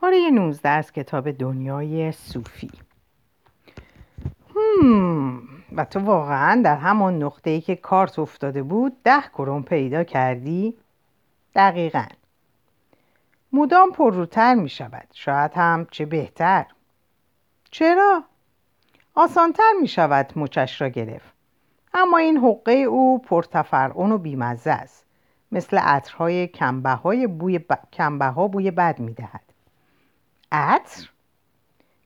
پاره 19 از کتاب دنیای صوفی. هم و تو واقعا در همان نقطه ای که کارت افتاده بود ده کرون پیدا کردی؟ دقیقا. مدام پرروتر می شود. شاید هم چه بهتر. چرا؟ آسانتر می شود مچش را گرفت. اما این حقه او پرتفرعون و بیمزه است. مثل عطرهای کمبه, های بوی ب... کمبه ها بوی بد می دهد. عطر؟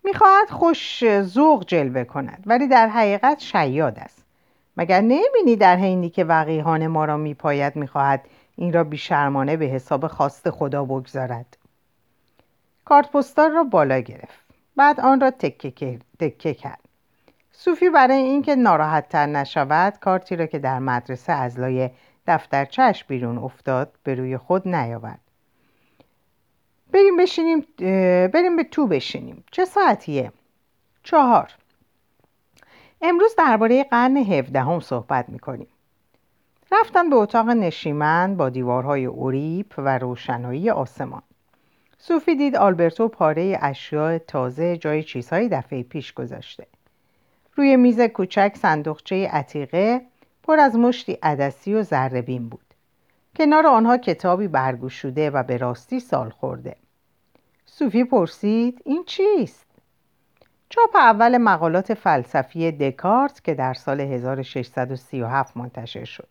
می‌خواهد خوش ذوق جلوه کند ولی در حقیقت شیاد است. مگر نمی‌بینی در حینی که وقیهان ما را میپاید می‌خواهد این را بیشرمانه به حساب خواست خدا بگذارد؟ کارت پستال را بالا گرفت بعد آن را تکه, تکه کرد. صوفی برای اینکه ناراحت تر نشود کارتی را که در مدرسه از لای دفترچهش بیرون افتاد به روی خود نیاورد. بریم بشینیم بریم به تو بشینیم. چه ساعتیه؟ چهار. امروز درباره قرن هفدهم صحبت می‌کنیم. رفتن به اتاق نشیمن با دیوارهای اوریپ و روشنایی آسمان. صوفی دید آلبرتو پاره اشیاء تازه جای چیزهای دفعه پیش گذاشته. روی میز کوچک صندوقچه عتیقه پر از مشتی عدسی و زربین بود. کنار آنها کتابی برگوشوده و به راستی سال خورده. صوفی پرسید این چیست؟ چاپ اول مقالات فلسفی دکارت که در سال 1637 منتشر شد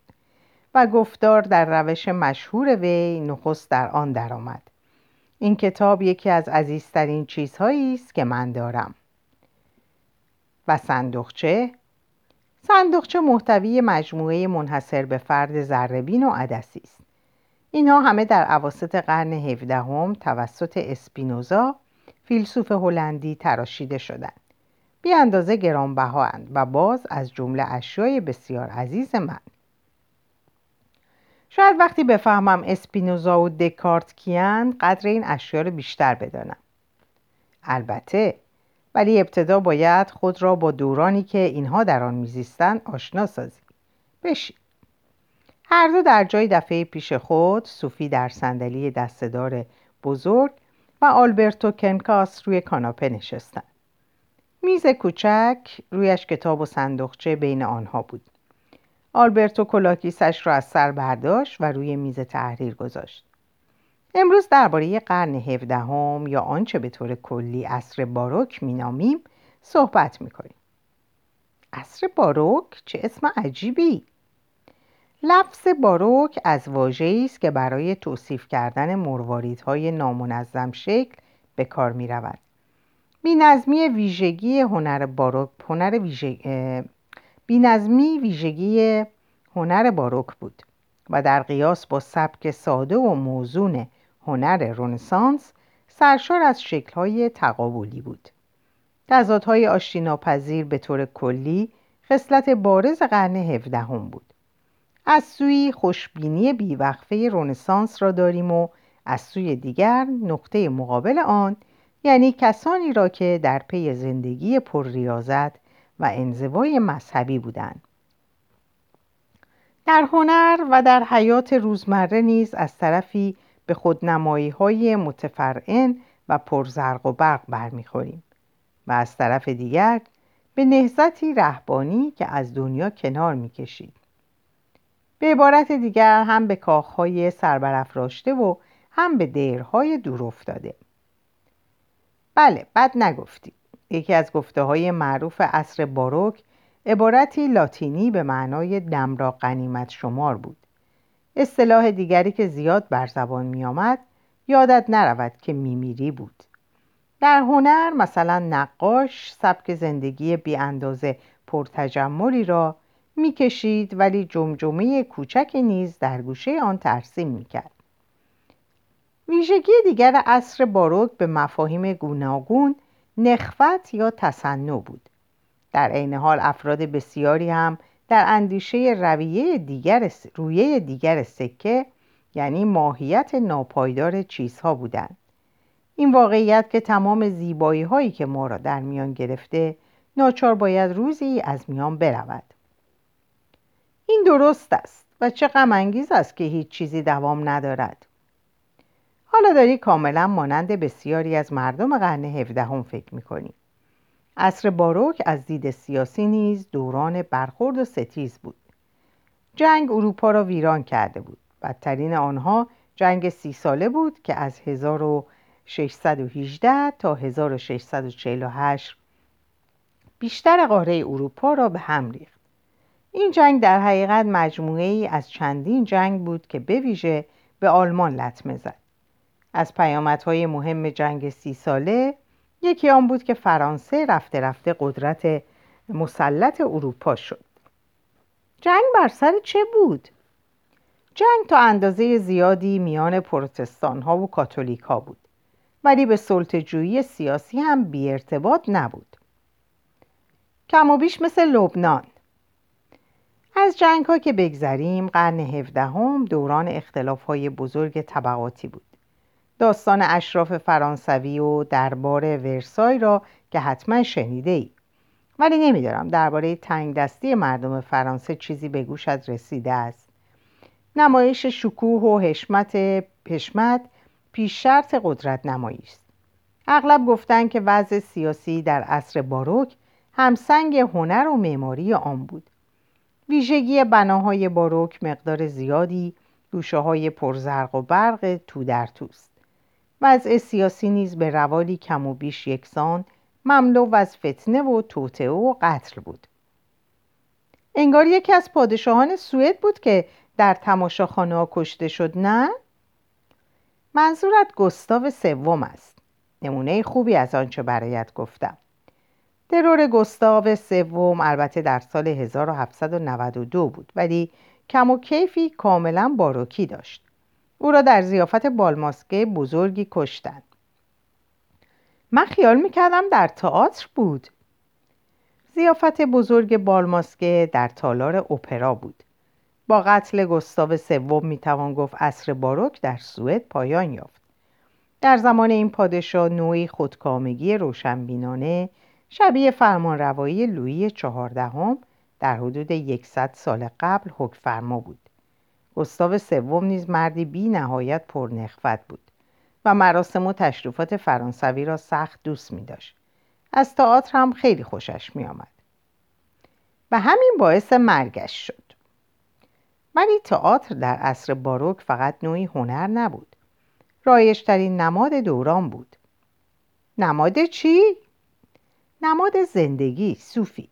و گفتار در روش مشهور وی نخست در آن درآمد. این کتاب یکی از عزیزترین چیزهایی است که من دارم. و صندوقچه صندوقچه محتوی مجموعه منحصر به فرد زربین و عدسی است. اینها همه در عواسط قرن هفدهم توسط اسپینوزا فیلسوف هلندی تراشیده شدند. بی اندازه گرانبهااند و باز از جمله اشیای بسیار عزیز من. شاید وقتی بفهمم اسپینوزا و دکارت کیان قدر این اشیا رو بیشتر بدانم. البته ولی ابتدا باید خود را با دورانی که اینها در آن میزیستند آشنا سازی. بشین. هر دو در جای دفعه پیش خود صوفی در صندلی دستدار بزرگ و آلبرتو کنکاس روی کاناپه نشستند. میز کوچک رویش کتاب و صندوقچه بین آنها بود. آلبرتو کلاکیسش را از سر برداشت و روی میز تحریر گذاشت. امروز درباره قرن هفدهم یا آنچه به طور کلی عصر باروک مینامیم صحبت می‌کنیم. عصر باروک چه اسم عجیبی! لفظ باروک از واجه است که برای توصیف کردن مرواریدهای نامنظم شکل به کار می رود. بینظمی ویژگی هنر باروک هنر بینظمی ویژگی هنر باروک بود و در قیاس با سبک ساده و موزون هنر رنسانس سرشار از شکلهای تقابلی بود. تضادهای آشتیناپذیر به طور کلی خصلت بارز قرن هفدهم بود. از سوی خوشبینی بیوقفه رونسانس را داریم و از سوی دیگر نقطه مقابل آن یعنی کسانی را که در پی زندگی پرریاضت و انزوای مذهبی بودند. در هنر و در حیات روزمره نیز از طرفی به خودنمایی های متفرعن و پرزرق و برق برمیخوریم و از طرف دیگر به نهزتی رهبانی که از دنیا کنار می‌کشید. به عبارت دیگر هم به کاخهای سربرافراشته و هم به دیرهای دور افتاده. بله بد نگفتی. یکی از گفته های معروف عصر باروک عبارتی لاتینی به معنای دم را قنیمت شمار بود. اصطلاح دیگری که زیاد بر زبان می آمد یادت نرود که میمیری بود. در هنر مثلا نقاش سبک زندگی بی اندازه پرتجملی را می‌کشید ولی جمجمه کوچک نیز در گوشه آن ترسیم می‌کرد. ویژگی دیگر عصر باروک به مفاهیم گوناگون نخوت یا تصنع بود. در عین حال افراد بسیاری هم در اندیشه رویه دیگر رویه دیگر سکه یعنی ماهیت ناپایدار چیزها بودند. این واقعیت که تمام زیبایی هایی که ما را در میان گرفته ناچار باید روزی از میان برود. این درست است و چه غم انگیز است که هیچ چیزی دوام ندارد. حالا داری کاملا مانند بسیاری از مردم قرن هفدهم فکر می‌کنی. عصر باروک از دید سیاسی نیز دوران برخورد و ستیز بود. جنگ اروپا را ویران کرده بود. بدترین آنها جنگ سی ساله بود که از 1618 تا 1648 بیشتر قاره اروپا را به هم ریخت. این جنگ در حقیقت مجموعه ای از چندین جنگ بود که به ویژه به آلمان لطمه زد. از پیامدهای مهم جنگ سی ساله یکی آن بود که فرانسه رفته رفته قدرت مسلط اروپا شد. جنگ بر سر چه بود؟ جنگ تا اندازه زیادی میان پروتستان ها و کاتولیک ها بود ولی به سلطجویی سیاسی هم بی ارتباط نبود. کم و بیش مثل لبنان. از جنگ ها که بگذریم قرن هفدهم دوران اختلاف های بزرگ طبقاتی بود. داستان اشراف فرانسوی و دربار ورسای را که حتما شنیده ای ولی نمیدارم درباره تنگ دستی مردم فرانسه چیزی به گوشت رسیده است. نمایش شکوه و حشمت حشمت پیش شرط قدرت نمایی است. اغلب گفتند که وضع سیاسی در عصر باروک همسنگ هنر و معماری آن بود. ویژگی بناهای باروک مقدار زیادی گوشه های پرزرق و برق تو در توست. وضع سیاسی نیز به روالی کم و بیش یکسان مملو از فتنه و توطعه و قتل بود. انگار یکی از پادشاهان سوئد بود که در تماشاخانه ها کشته شد نه؟ منظورت گستاو سوم است. نمونه خوبی از آنچه برایت گفتم. ترور گستاو سوم البته در سال 1792 بود ولی کم و کیفی کاملا باروکی داشت. او را در زیافت بالماسکه بزرگی کشتند. من خیال می‌کردم در تئاتر بود. زیافت بزرگ بالماسکه در تالار اپرا بود. با قتل گستاو سوم می‌توان گفت عصر باروک در سوئد پایان یافت. در زمان این پادشاه نوعی خودکامگی روشنبینانه شبیه فرمانروایی لویی چهاردهم در حدود یکصد سال قبل حکم فرما بود گستاو سوم نیز مردی بی نهایت پرنخوت بود و مراسم و تشریفات فرانسوی را سخت دوست می داشت. از تئاتر هم خیلی خوشش می آمد. و همین باعث مرگش شد. ولی تئاتر در عصر باروک فقط نوعی هنر نبود. رایشترین نماد دوران بود. نماد چی؟ نماد زندگی صوفی.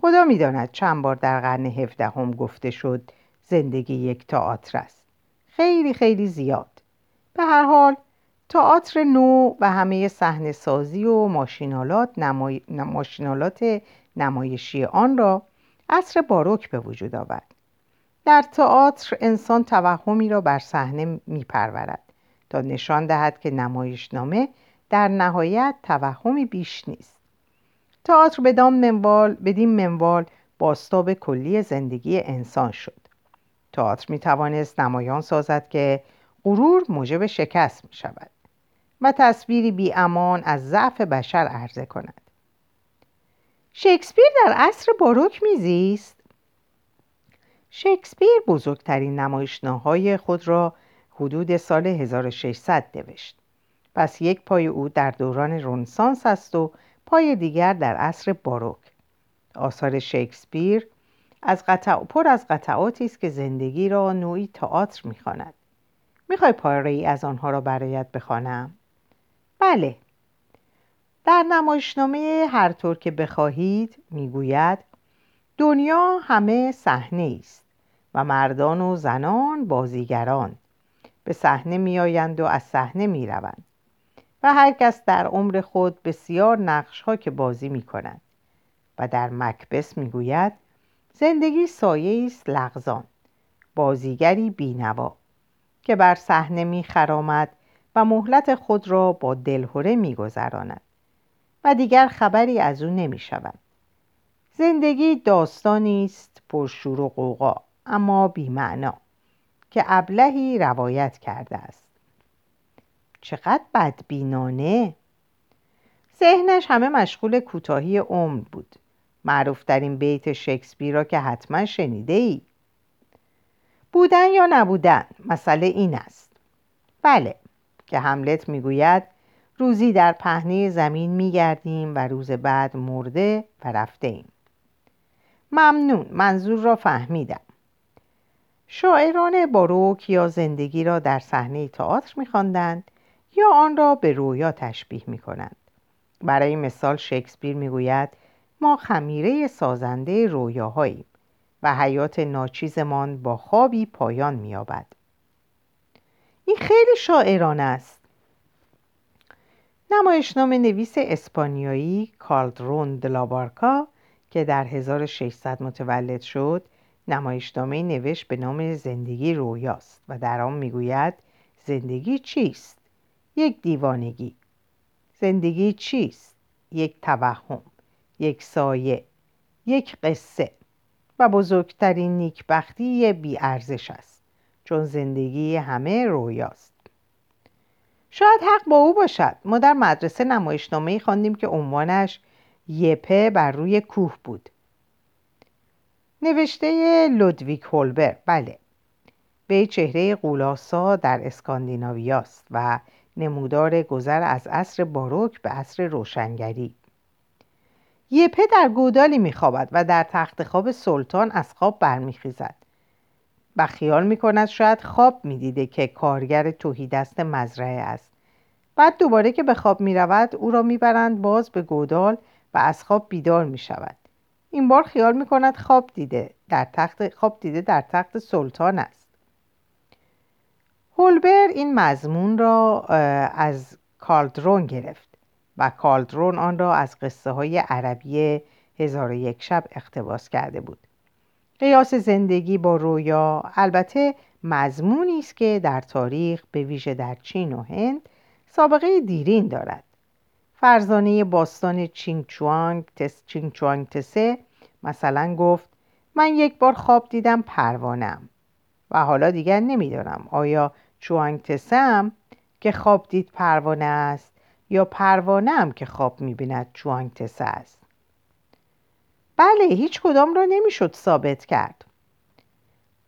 خدا می‌داند چند بار در قرن هفدهم گفته شد زندگی یک تئاتر است. خیلی خیلی زیاد. به هر حال تئاتر نو و همه صحنه سازی و ماشینالات, نمای... ماشینالات نمایشی آن را عصر باروک به وجود آورد در تئاتر انسان توهمی را بر صحنه میپرورد تا نشان دهد که نمایشنامه در نهایت توهمی بیش نیست تئاتر بدان منوال بدین منوال باستاب کلی زندگی انسان شد. تئاتر می توانست نمایان سازد که غرور موجب شکست می شود و تصویری بی امان از ضعف بشر عرضه کند. شکسپیر در عصر باروک میزیست شکسپیر بزرگترین نمایشناهای خود را حدود سال 1600 نوشت. پس یک پای او در دوران رنسانس است و پای دیگر در عصر باروک. آثار شکسپیر از قطع پر از قطعاتی است که زندگی را نوعی تئاتر می‌خواند. می‌خوای پاره ای از آنها را برایت بخوانم؟ بله. در نمایشنامه هر طور که بخواهید می‌گوید دنیا همه صحنه است و مردان و زنان بازیگران. به صحنه میآیند و از صحنه می‌روند. و هر کس در عمر خود بسیار نقش ها که بازی می کند و در مکبس می‌گوید زندگی سایه است لغزان بازیگری بینوا که بر صحنه میخرامد و مهلت خود را با دلهوره میگذراند و دیگر خبری از او نمی شود. زندگی داستانی است پرشور و قوقا اما بیمعنا که ابلهی روایت کرده است چقدر بدبینانه. ذهنش همه مشغول کوتاهی عمر بود. معروفترین بیت شکسپیر را که حتما شنیده ای بودن یا نبودن؟ مسئله این است. بله که هملت می‌گوید روزی در پهنه زمین میگردیم و روز بعد مرده و رفته ایم. ممنون منظور را فهمیدم. شاعران باروک یا زندگی را در صحنه تئاتر میخواندند. یا آن را به رویا تشبیه می‌کنند برای مثال شکسپیر می‌گوید ما خمیره سازنده رویاهاییم و حیات ناچیزمان با خوابی پایان مییابد این خیلی شاعران است. نمایشنامه نویس اسپانیایی کالدرون دلابارکا که در 1600 متولد شد نمایشنامه نوشت به نام زندگی رویاست و در آن می‌گوید زندگی چیست؟ یک دیوانگی. زندگی چیست؟ یک توهم یک سایه یک قصه. و بزرگترین نیکبختی بیارزش است چون زندگی همه رویاست. شاید حق با او باشد. ما در مدرسه نمایشنامه خواندیم که عنوانش یپه بر روی کوه بود. نوشته لودویک هولبر. بله. به چهره قولاسا در اسکاندیناویاست و نمودار گذر از عصر باروک به عصر روشنگری. یپه در گودالی میخوابد و در تخت خواب سلطان از خواب برمیخیزد. و خیال می‌کند شاید خواب می‌دیده که کارگر توهیدست مزرعه است. بعد دوباره که به خواب می‌رود او را می‌برند باز به گودال و از خواب بیدار می‌شود. این بار خیال می‌کند خواب دیده در تخت خواب دیده در تخت سلطان است. هولبرگ این مضمون را از کالدرون گرفت و کالدرون آن را از قصه های عربی هزار یک شب اقتباس کرده بود. قیاس زندگی با رویا البته مضمونی است که در تاریخ به ویژه در چین و هند سابقه دیرین دارد. فرزانه باستان چینگ چوانگ تسه چینگ چوانگ تسه مثلا گفت من یک بار خواب دیدم پروانم و حالا دیگر نمی‌دانم آیا چوانگ تسم که خواب دید پروانه است یا پروانه هم که خواب می‌بیند چوانگ تسه است؟ بله هیچ کدام را نمی‌شد ثابت کرد.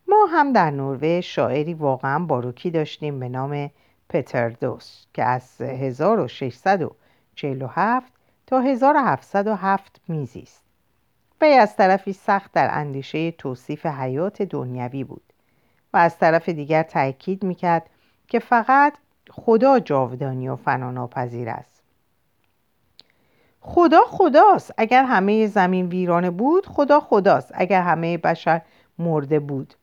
ما هم در نروژ شاعری واقعا باروکی داشتیم به نام پتردوس که از 1647 تا 1707 میزیست. وی از طرفی سخت در اندیشه توصیف حیات دنیوی بود. و از طرف دیگر تأکید می‌کرد که فقط خدا جاودانی و فناناپذیر است. خدا خداست. اگر همه زمین ویرانه بود خدا خداست. اگر همه بشر مرده بود.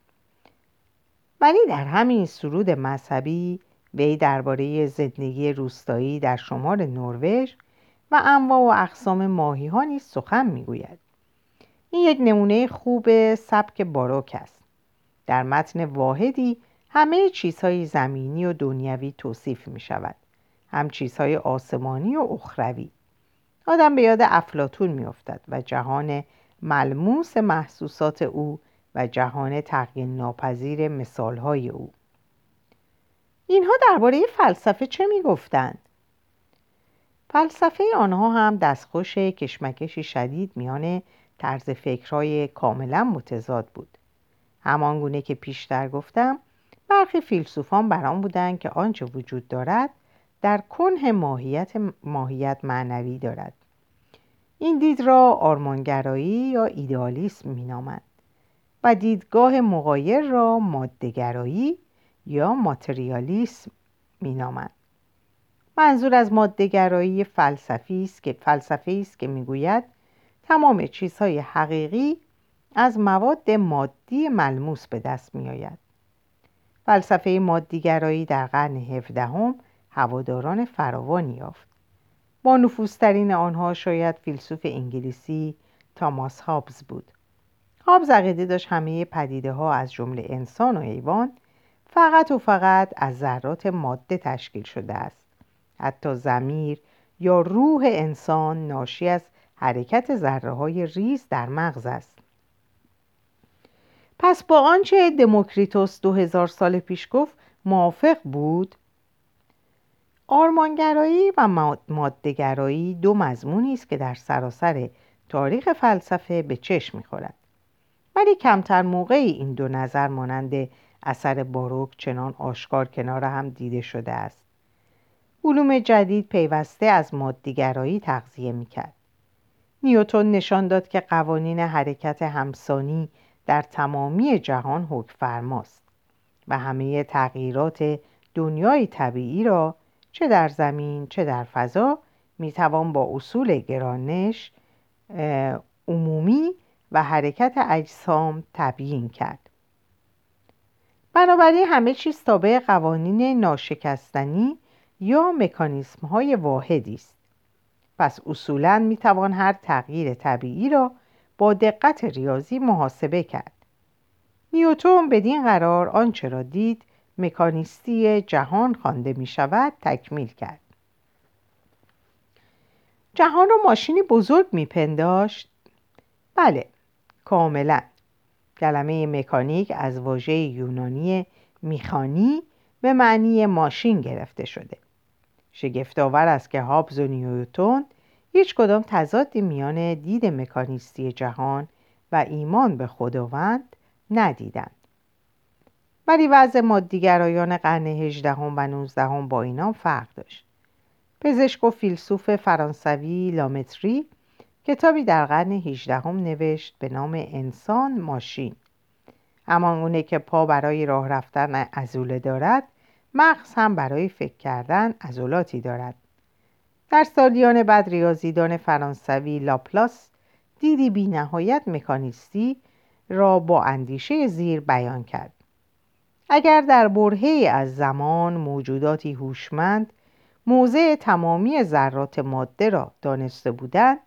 ولی در همین سرود مذهبی وی درباره زندگی روستایی در شمال نروژ و انواع و اقسام ماهی ها نیز سخن می‌گوید. این یک نمونه خوب سبک باروک است. در متن واحدی همه چیزهای زمینی و دنیوی توصیف می شود هم چیزهای آسمانی و اخروی. آدم به یاد افلاتون می افتد و جهان ملموس محسوسات او و جهان تغییر ناپذیر مثالهای او. اینها درباره فلسفه چه می گفتند؟ فلسفه آنها هم دستخوش کشمکشی شدید میان طرز فکرهای کاملا متضاد بود. همان گونه که پیشتر گفتم برخی فیلسوفان بران بودند که آنچه وجود دارد در کنه ماهیت ماهیت معنوی دارد. این دید را آرمانگرایی یا ایدئالیسم مینامند و دیدگاه مغایر را مادهگرایی یا ماتریالیسم مینامند. منظور از مادهگرایی فلسفی است که فلسفه است که می‌گوید تمام چیزهای حقیقی از مواد مادی ملموس به دست می آید. فلسفه مادیگرایی در قرن هفدهم هواداران فراوانی یافت. با نفوذترین آنها شاید فیلسوف انگلیسی تاماس هابز بود. هابز عقیده داشت همه پدیده ها از جمله انسان و حیوان فقط و فقط از ذرات ماده تشکیل شده است. حتی زمیر یا روح انسان ناشی از حرکت ذره های ریز در مغز است پس با آنچه دموکریتوس دو هزار سال پیش گفت موافق بود. آرمانگرایی و مادهگرایی دو مضمونی است که در سراسر تاریخ فلسفه به چشم می‌خورد. ولی کمتر موقعی این دو نظر مانند اثر باروک چنان آشکار کنار هم دیده شده است. علوم جدید پیوسته از مادیگرایی تغذیه می‌کرد. نیوتون نشان داد که قوانین حرکت همسانی در تمامی جهان حکم فرماست و همه تغییرات دنیای طبیعی را چه در زمین چه در فضا می‌توان با اصول گرانش عمومی و حرکت اجسام تبیین کرد. بنابراین همه چیز تابع قوانین ناشکستنی یا مکانیسم های واحدی است. پس اصولا می‌توان هر تغییر طبیعی را با دقت ریاضی محاسبه کرد. نیوتون بدین قرار آنچه را دید مکانیستی جهان خوانده می شود تکمیل کرد. جهان را ماشینی بزرگ میپنداشت بله کاملا. کلمه مکانیک از واژه یونانی میخانی به معنی ماشین گرفته شده. شگفتآور است که هابز و نیوتون هیچ کدام تضادی میان دید مکانیستی جهان و ایمان به خداوند ندیدند. ولی وضع مادیگرایان قرن هجدهم و نوزدهم با اینان فرق داشت. پزشک و فیلسوف فرانسوی لامتری کتابی در قرن هجدهم نوشت به نام انسان ماشین. همانگونه که پا برای راه رفتن عضله دارد مغز هم برای فکر کردن عضلاتی دارد. در سالیان بعد ریاضیدان فرانسوی لاپلاس دیدی بی نهایت مکانیستی را با اندیشه زیر بیان کرد. اگر در برهه از زمان موجوداتی هوشمند موضع تمامی ذرات ماده را دانسته بودند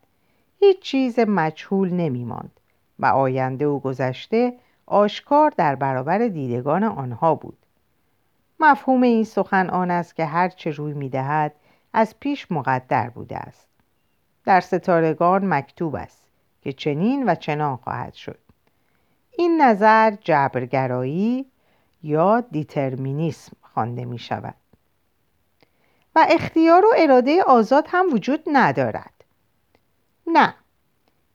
هیچ چیز مجهول نمی ماند و آینده و گذشته آشکار در برابر دیدگان آنها بود. مفهوم این سخن آن است که هرچه روی می دهد از پیش مقدر بوده است. در ستارگان مکتوب است که چنین و چنان خواهد شد. این نظر جبرگرایی یا دیترمینیسم خوانده می شود. و اختیار و اراده آزاد هم وجود ندارد. نه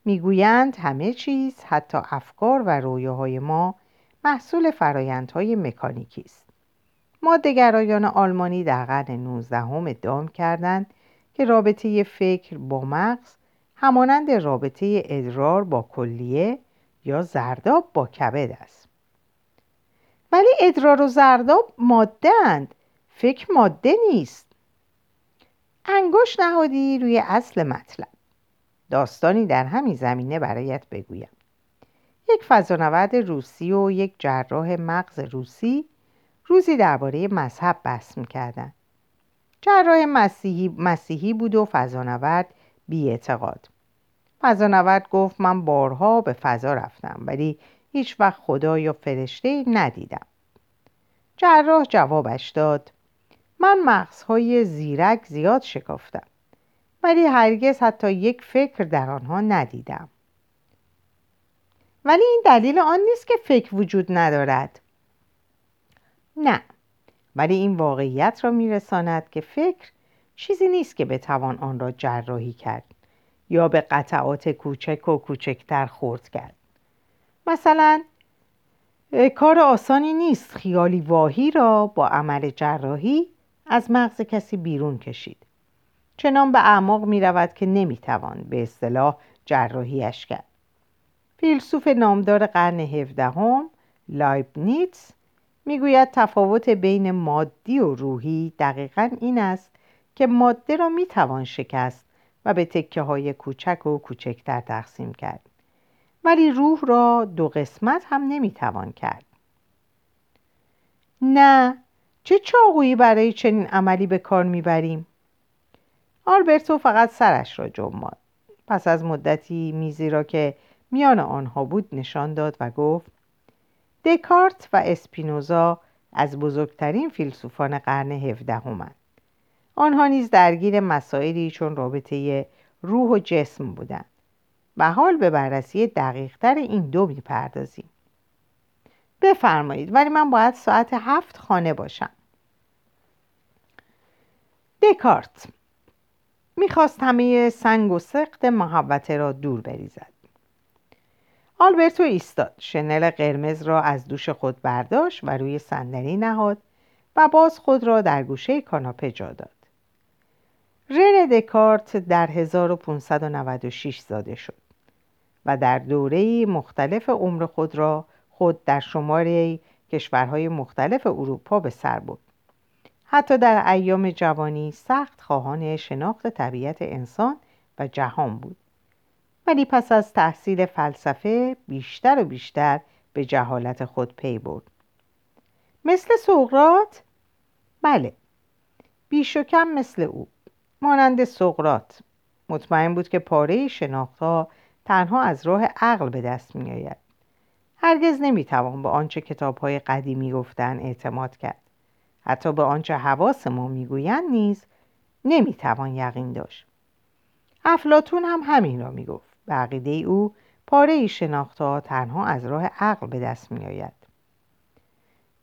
می‌گویند همه چیز حتی افکار و رویاهای ما محصول فرایندهای مکانیکی است. مادهگرایان آلمانی در قرن 19 ادعا کردند که رابطه فکر با مغز همانند رابطه ادرار با کلیه یا زرداب با کبد است. ولی ادرار و زرداب ماده اند فکر ماده نیست. انگشت نهادی روی اصل مطلب. داستانی در همین زمینه برایت بگویم. یک فضانورد روسی و یک جراح مغز روسی روزی درباره مذهب بحث می‌کردن. جراح مسیحی, مسیحی بود و فضانورد بی اعتقاد فضانورد گفت من بارها به فضا رفتم ولی هیچ وقت خدا یا فرشته ندیدم. جراح جوابش داد من مغزهای زیرک زیاد شکافتم ولی هرگز حتی یک فکر در آنها ندیدم. ولی این دلیل آن نیست که فکر وجود ندارد. نه. ولی این واقعیت را میرساند که فکر چیزی نیست که بتوان آن را جراحی کرد یا به قطعات کوچک و کوچکتر خورد کرد. مثلا کار آسانی نیست. خیالی واهی را با عمل جراحی از مغز کسی بیرون کشید. چنان به اعماق می رود که نمی توان به اصطلاح جراحیش کرد. فیلسوف نامدار قرن هفدهم لایبنیتس می‌گوید تفاوت بین مادی و روحی دقیقا این است که ماده را می توان شکست و به تکه های کوچک و کوچکتر تقسیم کرد. ولی روح را دو قسمت هم نمی‌توان کرد. نه چه چاقویی برای چنین عملی به کار می‌بریم؟ آلبرتو فقط سرش را جنباند پس از مدتی میزی را که میان آنها بود نشان داد و گفت دکارت و اسپینوزا از بزرگترین فیلسوفان قرن هفدهمند. آنها نیز درگیر مسائلی چون رابطه روح و جسم بودند. و حال به بررسی دقیقتر این دو می‌پردازیم. بفرمایید ولی من باید ساعت هفت خانه باشم. دکارت می‌خواست همه سنگ و سقط محوته را دور بریزد. آلبرتو ایستاد شنل قرمز را از دوش خود برداشت و روی صندلی نهاد و باز خود را در گوشه کاناپه جا داد رونه دکارت در 1596 زاده شد و در دوره مختلف عمر خود را خود در شماره کشورهای مختلف اروپا به سر برد. حتی در ایام جوانی سخت خواهان شناخت طبیعت انسان و جهان بود. ولی پس از تحصیل فلسفه بیشتر و بیشتر به جهالت خود پی برد. مثل سقرات؟ بله. بیش و کم مثل او. مانند سقرات. مطمئن بود که پاره شناختها تنها از راه عقل به دست می آید. هرگز نمی‌توان به آنچه کتابهای قدیمی گفتن اعتماد کرد حتی به آنچه حواس ما می‌گویند نیز نمی‌توان یقین داشت افلاتون هم همین را می‌گفت به عقیده او پاره ای شناختها تنها از راه عقل به دست میآید.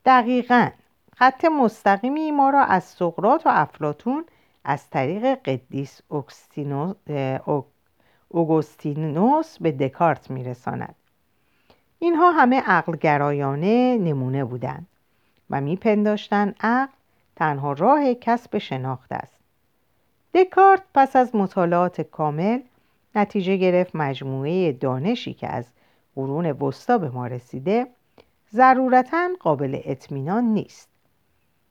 دقیقا خط مستقیمی ما را از سقرات و افلاتون از طریق قدیس اوگوستینوس به دکارت میرساند. اینها همه عقلگرایانه نمونه بودند و میپنداشتند عقل تنها راه کسب شناخت است. دکارت پس از مطالعات کامل نتیجه گرفت مجموعه دانشی که از قرون وسطا به ما رسیده ضرورتا قابل اطمینان نیست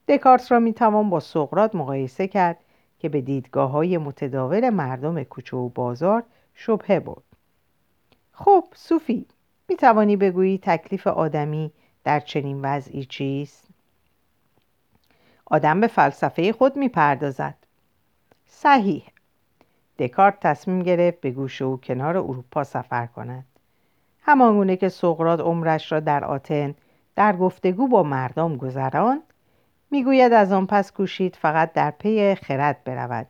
دکارت را می‌توان با سقرات مقایسه کرد که به دیدگاه های متداول مردم کوچه و بازار شبهه بود خب صوفی می توانی بگویی تکلیف آدمی در چنین وضعی چیست؟ آدم به فلسفه خود می پردازد. صحیح. دکارت تصمیم گرفت به گوشه و کنار اروپا سفر کند. همانگونه که سقرات عمرش را در آتن در گفتگو با مردم گذران می‌گوید از آن پس کوشید فقط در پی خرد برود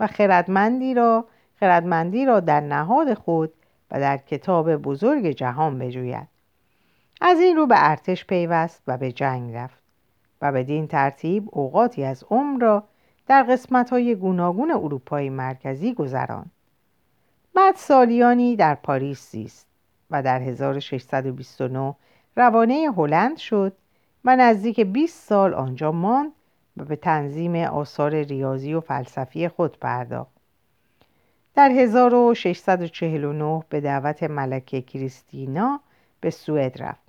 و خردمندی را خردمندی را در نهاد خود و در کتاب بزرگ جهان بجوید از این رو به ارتش پیوست و به جنگ رفت و بدین ترتیب اوقاتی از عمر را در قسمت های گوناگون اروپای مرکزی گذران. بعد سالیانی در پاریس زیست و در 1629 روانه هلند شد و نزدیک 20 سال آنجا ماند و به تنظیم آثار ریاضی و فلسفی خود پرداخت. در 1649 به دعوت ملکه کریستینا به سوئد رفت.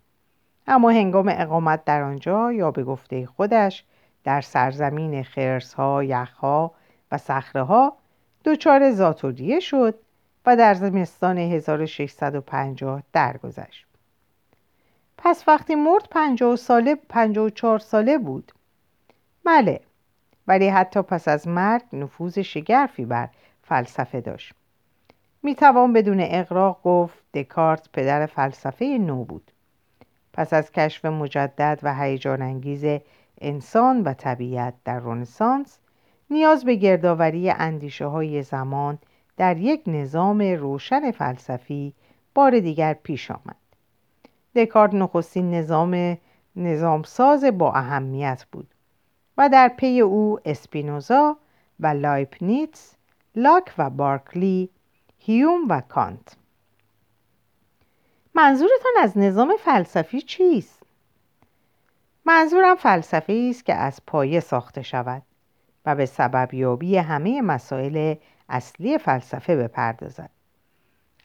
اما هنگام اقامت در آنجا یا به گفته خودش سرزمین خرسها، یخها و ها دچار زاتوریه شد و در زمستان 1650 درگذشت. پس وقتی مرد 50 ساله 54 ساله بود. بله ولی حتی پس از مرگ نفوذ شگرفی بر فلسفه داشت می توان بدون اقراق گفت دکارت پدر فلسفه نو بود پس از کشف مجدد و هیجان انگیز انسان و طبیعت در رنسانس نیاز به گردآوری اندیشه های زمان در یک نظام روشن فلسفی بار دیگر پیش آمد دکارت نخستین نظام نظامساز با اهمیت بود و در پی او اسپینوزا و لایپنیتس لاک و بارکلی هیوم و کانت منظورتان از نظام فلسفی چیست؟ منظورم فلسفه است که از پایه ساخته شود و به سبب یابی همه مسائل اصلی فلسفه بپردازد.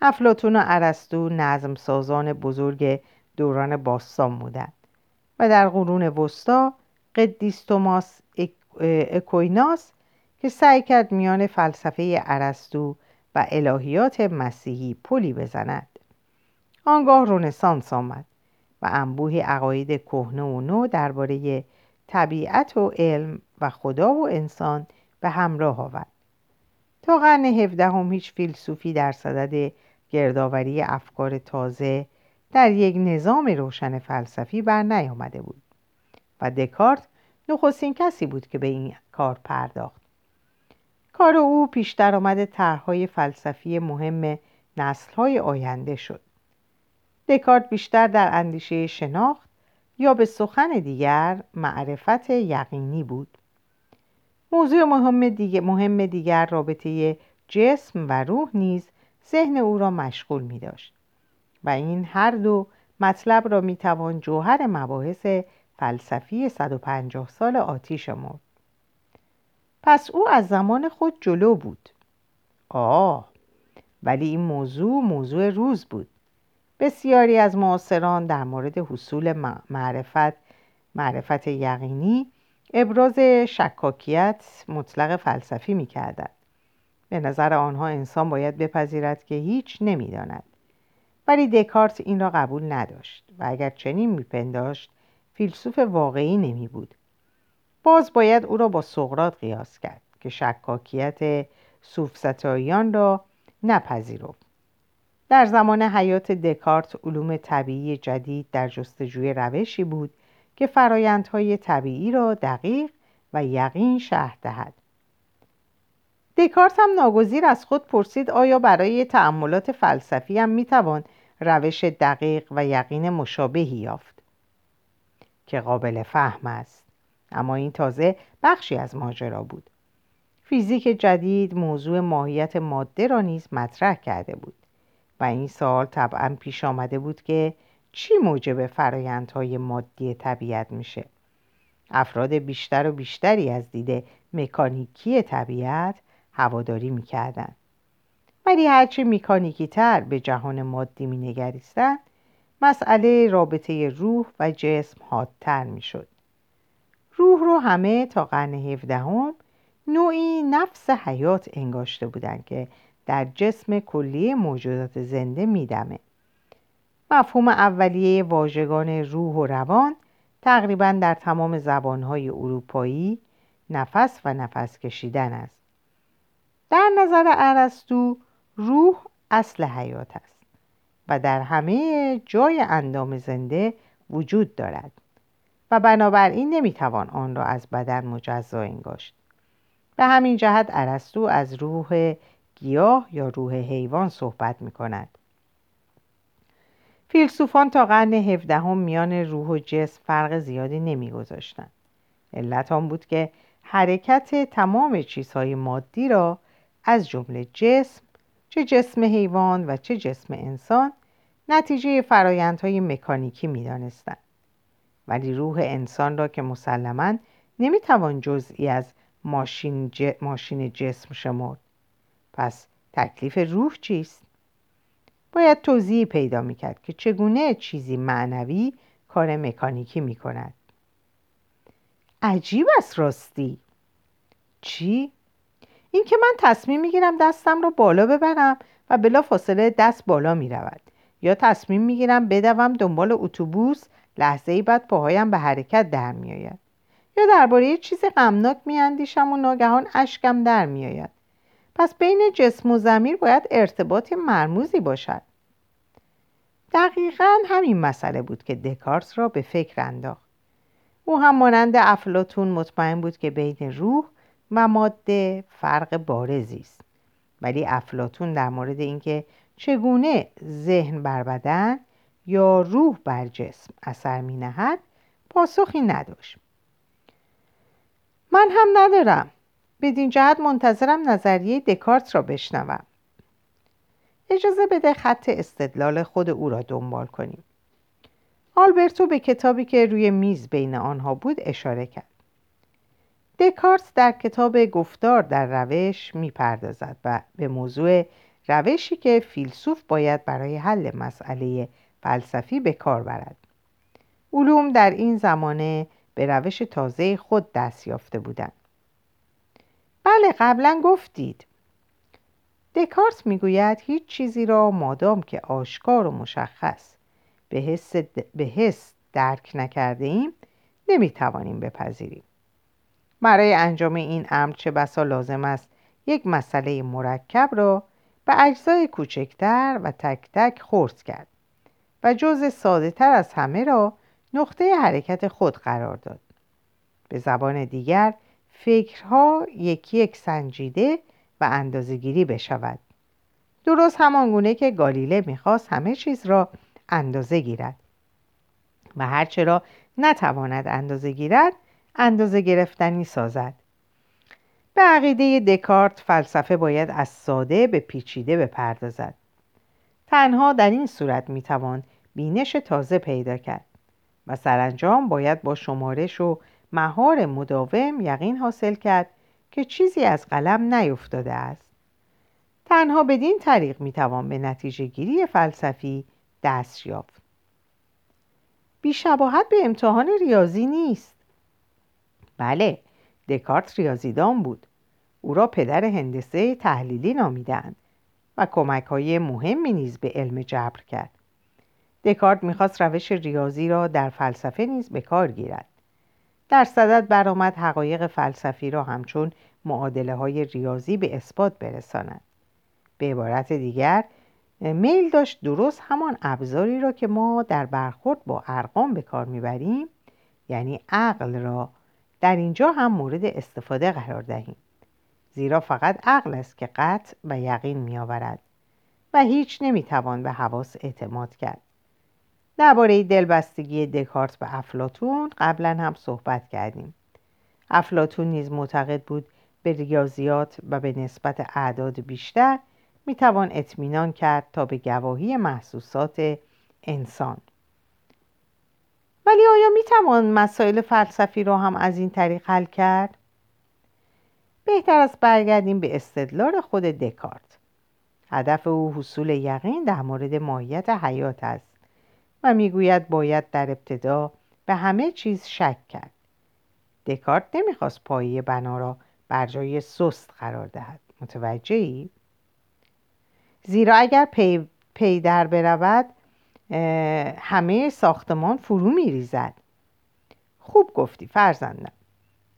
افلاتون و ارسطو نظام سازان بزرگ دوران باستان بودند و در قرون وسطا قدیس توماس اکویناس که سعی کرد میان فلسفه ارسطو و الهیات مسیحی پلی بزند. آنگاه رونسانس آمد. و انبوهی عقاید کهنه و نو درباره طبیعت و علم و خدا و انسان به همراه آورد. تا قرن هفدهم هیچ فیلسوفی در صدد گردآوری افکار تازه در یک نظام روشن فلسفی بر نیامده بود و دکارت نخستین کسی بود که به این کار پرداخت. کار او پیش درآمد طرحهای فلسفی مهم نسلهای آینده شد. دکارت بیشتر در اندیشه شناخت یا به سخن دیگر معرفت یقینی بود. موضوع مهم دیگر, مهم دیگر رابطه جسم و روح نیز ذهن او را مشغول می داشت و این هر دو مطلب را می توان جوهر مباحث فلسفی 150 سال آتی شمرد پس او از زمان خود جلو بود. آه ولی این موضوع موضوع روز بود. بسیاری از معاصران در مورد حصول معرفت معرفت یقینی ابراز شکاکیت مطلق فلسفی می‌کردند. به نظر آنها انسان باید بپذیرد که هیچ نمی‌داند. ولی دکارت این را قبول نداشت و اگر چنین میپنداشت فیلسوف واقعی نمی بود باز باید او را با سقرات قیاس کرد که شکاکیت صوفستاییان را نپذیرفت. در زمان حیات دکارت علوم طبیعی جدید در جستجوی روشی بود که فرایندهای طبیعی را دقیق و یقین شهر دهد. دکارت هم ناگزیر از خود پرسید آیا برای تأملات فلسفی هم می‌توان روش دقیق و یقین مشابهی یافت؟ که قابل فهم است. اما این تازه بخشی از ماجرا بود. فیزیک جدید موضوع ماهیت ماده را نیز مطرح کرده بود. و این سال طبعا پیش آمده بود که چی موجب فرایندهای مادی طبیعت میشه. افراد بیشتر و بیشتری از دید مکانیکی طبیعت هواداری می‌کردند. ولی هرچی میکانیکی تر به جهان مادی مینگریستند مسئله رابطه روح و جسم حادتر می‌شد. روح رو همه تا قرن هفدهم نوعی نفس حیات انگاشته بودند که در جسم کلی موجودات زنده میدمه. مفهوم اولیه واژگان روح و روان تقریبا در تمام زبانهای اروپایی نفس و نفس کشیدن است. در نظر ارسطو روح اصل حیات است و در همه جای اندام زنده وجود دارد و بنابراین نمی‌توان آن را از بدن مجزا انگاشت. به همین جهت ارسطو از روح گیاه یا روح حیوان صحبت می کند فیلسوفان تا قرن هفدهم میان روح و جسم فرق زیادی نمیگذاشتند. علت آن بود که حرکت تمام چیزهای مادی را از جمله جسم چه جسم حیوان و چه جسم انسان نتیجه فرایندهای مکانیکی می‌دانستند. ولی روح انسان را که مسلما نمی‌توان جزئی از ماشین, ماشین جسم شمرد. پس تکلیف روح چیست؟ باید توضیحی پیدا می‌کرد که چگونه چیزی معنوی کار مکانیکی می‌کند. عجیب است راستی. چی؟ اینکه من تصمیم می‌گیرم دستم رو بالا ببرم و بلا فاصله دست بالا می‌رود. یا تصمیم می‌گیرم بدوم دنبال اتوبوس لحظه ای بعد پاهایم به حرکت در میآید یا درباره چیز غمناک میاندیشم و ناگهان اشکم در میآید پس بین جسم و زمیر باید ارتباط مرموزی باشد. دقیقا همین مسئله بود که دکارت را به فکر انداخت. او هم مانند افلاتون مطمئن بود که بین روح و ماده فرق بارزی است. ولی افلاتون در مورد اینکه چگونه ذهن بر بدن یا روح بر جسم اثر می نهد پاسخی نداشت. من هم ندارم. بدین جهت منتظرم نظریه دکارت را بشنوم. اجازه بده خط استدلال خود او را دنبال کنیم. آلبرتو به کتابی که روی میز بین آنها بود اشاره کرد. دکارت در کتاب گفتار در روش می‌پردازد و به موضوع روشی که فیلسوف باید برای حل مسئله فلسفی به کار برد. علوم در این زمانه به روش تازه خود دست یافته بودند. بله قبلا گفتید. دکارت می‌گوید هیچ چیزی را مادام که آشکار و مشخص به حس, به حس درک نکرده ایم نمی‌توانیم بپذیریم. برای انجام این امر چه بسا لازم است یک مسئله مرکب را به اجزای کوچکتر و تک تک خورد کرد و جز ساده تر از همه را نقطه حرکت خود قرار داد. به زبان دیگر فکرها یکی یک سنجیده و اندازهگیری بشود. درست همانگونه که گالیله می‌خواست همه چیز را اندازه گیرد. و هرچه را نتواند اندازه گیرد اندازه گرفتنی سازد. به عقیده دکارت فلسفه باید از ساده به پیچیده بپردازد. تنها در این صورت می‌توان بینش تازه پیدا کرد و سرانجام باید با شمارش و مهار مداوم یقین حاصل کرد که چیزی از قلم نیفتاده است. تنها بدین طریق می‌توان به نتیجه گیری فلسفی دست یافت. بیشباهت به امتحان ریاضی نیست. بله دکارت ریاضیدان بود. او را پدر هندسه تحلیلی نامیدند و کمک های مهمی نیز به علم جبر کرد. دکارت می‌خواست روش ریاضی را در فلسفه نیز به کار گیرد. در صدد برآمد حقایق فلسفی را همچون معادله های ریاضی به اثبات برساند. به عبارت دیگر میل داشت درست همان ابزاری را که ما در برخورد با ارقام به کار می‌بریم یعنی عقل را در اینجا هم مورد استفاده قرار دهیم. زیرا فقط عقل است که قطع و یقین میآورد و هیچ نمی‌توان به حواس اعتماد کرد. درباره دلبستگی دکارت به افلاتون قبلا هم صحبت کردیم. افلاتون نیز معتقد بود به ریاضیات و به نسبت اعداد بیشتر می‌توان اطمینان کرد تا به گواهی محسوسات انسان. ولی آیا می‌توان مسائل فلسفی را هم از این طریق حل کرد؟ بهتر است برگردیم به استدلال خود دکارت. هدف او حصول یقین در مورد ماهیت حیات است. و می‌گوید باید در ابتدا به همه چیز شک کرد. دکارت نمی‌خواست پایه بنا را بر جای سست قرار دهد. متوجهی؟ زیرا اگر پی, پی در برود همه ساختمان فرو میریزد. خوب گفتی فرزندم.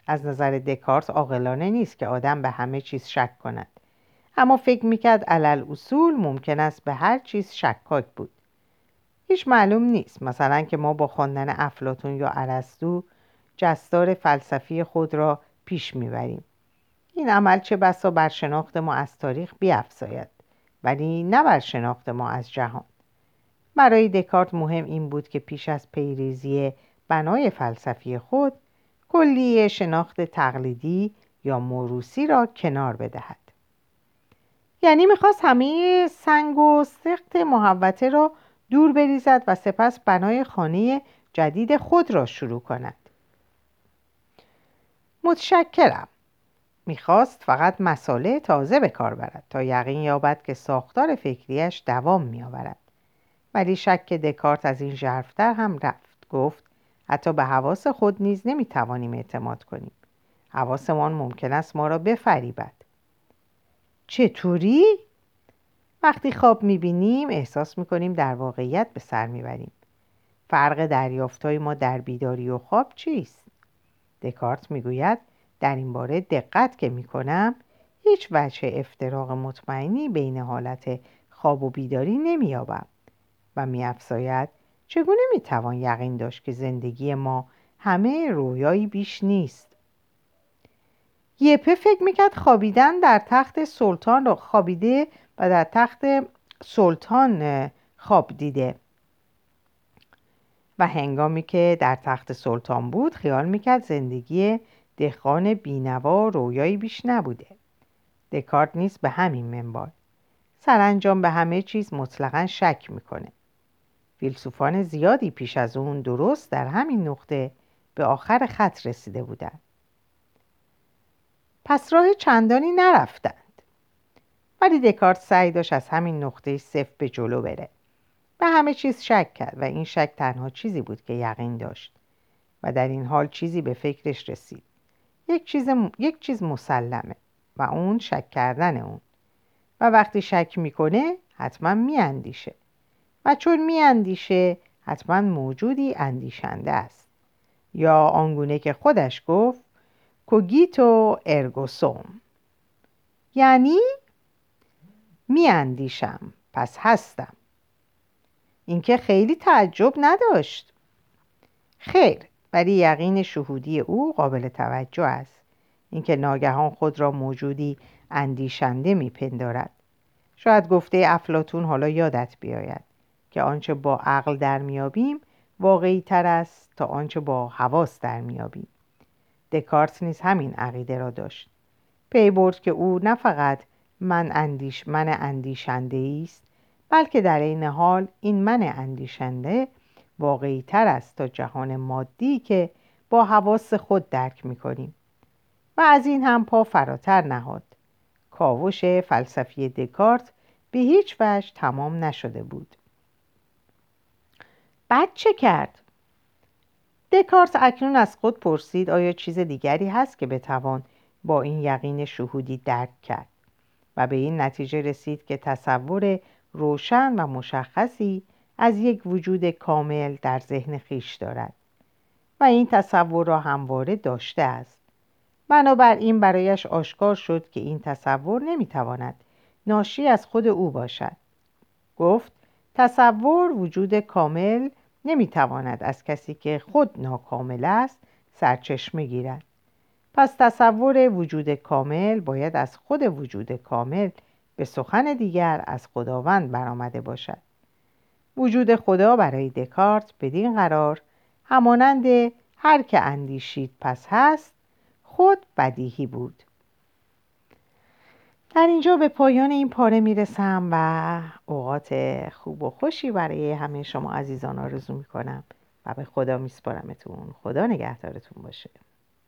از نظر دکارت عاقلانه نیست که آدم به همه چیز شک کند. اما فکر می‌کرد علل اصول ممکن است به هر چیز شکاک بود. هیچ معلوم نیست. مثلا که ما با خواندن افلاتون یا ارسطو جستار فلسفی خود را پیش می‌بریم. این عمل چه بسا بر شناخت ما از تاریخ بیافزاید ولی نه بر شناخت ما از جهان. برای دکارت مهم این بود که پیش از پیریزی بنای فلسفی خود کلیه شناخت تقلیدی یا موروسی را کنار بدهد. یعنی می‌خواست همه سنگ و سخت محوته را دور بریزد و سپس بنای خانه جدید خود را شروع کند. متشکرم. می‌خواست فقط مساله تازه به کار برد تا یقین یابد که ساختار فکریش دوام میآورد. ولی شک دکارت از این ژرفتر هم رفت. گفت حتی به حواس خود نیز نمی‌توانیم اعتماد کنیم. حواسمان ممکن است ما را بفریبد. چطوری؟ وقتی خواب می‌بینیم احساس می‌کنیم در واقعیت به سر می‌بریم فرق دریافتهای ما در بیداری و خواب چیست؟ دکارت می‌گوید در این باره دقت که می‌کنم هیچ وجه افتراق مطمئنی بین حالت خواب و بیداری نمییابم و میافزاید چگونه می‌توان یقین داشت که زندگی ما همه رویایی بیش نیست یپه فکر می‌کرد خوابیدن در تخت سلطان را خوابیده و در تخت سلطان خواب دیده. و هنگامی که در تخت سلطان بود خیال می‌کرد زندگی دهقان بینوا رویایی بیش نبوده. دکارت نیست به همین منبال سرانجام به همه چیز مطلقا شک می‌کنه. فیلسوفان زیادی پیش از اون درست در همین نقطه به آخر خط رسیده بودند. پس راه چندانی نرفتند ولی دکارت سعی داشت از همین نقطه صفر به جلو بره. به همه چیز شک کرد و این شک تنها چیزی بود که یقین داشت و در این حال چیزی به فکرش رسید. یک چیز, یک چیز مسلمه و اون شک کردن اون. و وقتی شک می‌کنه حتما میاندیشه. و چون میاندیشه حتما موجودی اندیشنده است. یا آنگونه که خودش گفت کوگیتو ارگوسوم یعنی میاندیشم. پس هستم. اینکه خیلی تعجب نداشت. خیر ولی یقین شهودی او قابل توجه است. اینکه ناگهان خود را موجودی اندیشنده میپندارد. شاید گفته افلاتون حالا یادت بیاید که آنچه با عقل در میابیم واقعی تر است تا آنچه با حواس در میابیم. دکارت نیز همین عقیده را داشت. پی برد که او نه فقط من اندیش من اندیشنده است بلکه در این حال این من اندیشنده واقعی تر است تا جهان مادی که با حواس خود درک می کنیم و از این هم پا فراتر نهاد. کاوش فلسفی دکارت به هیچ وجه تمام نشده بود. بعد چه کرد؟ دکارت اکنون از خود پرسید آیا چیز دیگری هست که بتوان با این یقین شهودی درک کرد؟ و به این نتیجه رسید که تصور روشن و مشخصی از یک وجود کامل در ذهن خیش دارد و این تصور را همواره داشته است. بنابراین برایش آشکار شد که این تصور نمی‌تواند ناشی از خود او باشد. گفت تصور وجود کامل نمی‌تواند از کسی که خود ناکامل است سرچشمه گیرد. پس تصور وجود کامل باید از خود وجود کامل به سخن دیگر از خداوند برآمده باشد. وجود خدا برای دکارت بدین قرار همانند هر که اندیشید پس هست خود بدیهی بود. در اینجا به پایان این پاره می‌رسم و اوقات خوب و خوشی برای همه شما عزیزان آرزو می‌کنم و به خدا میسپارمتون. خدا نگهدارتون باشه.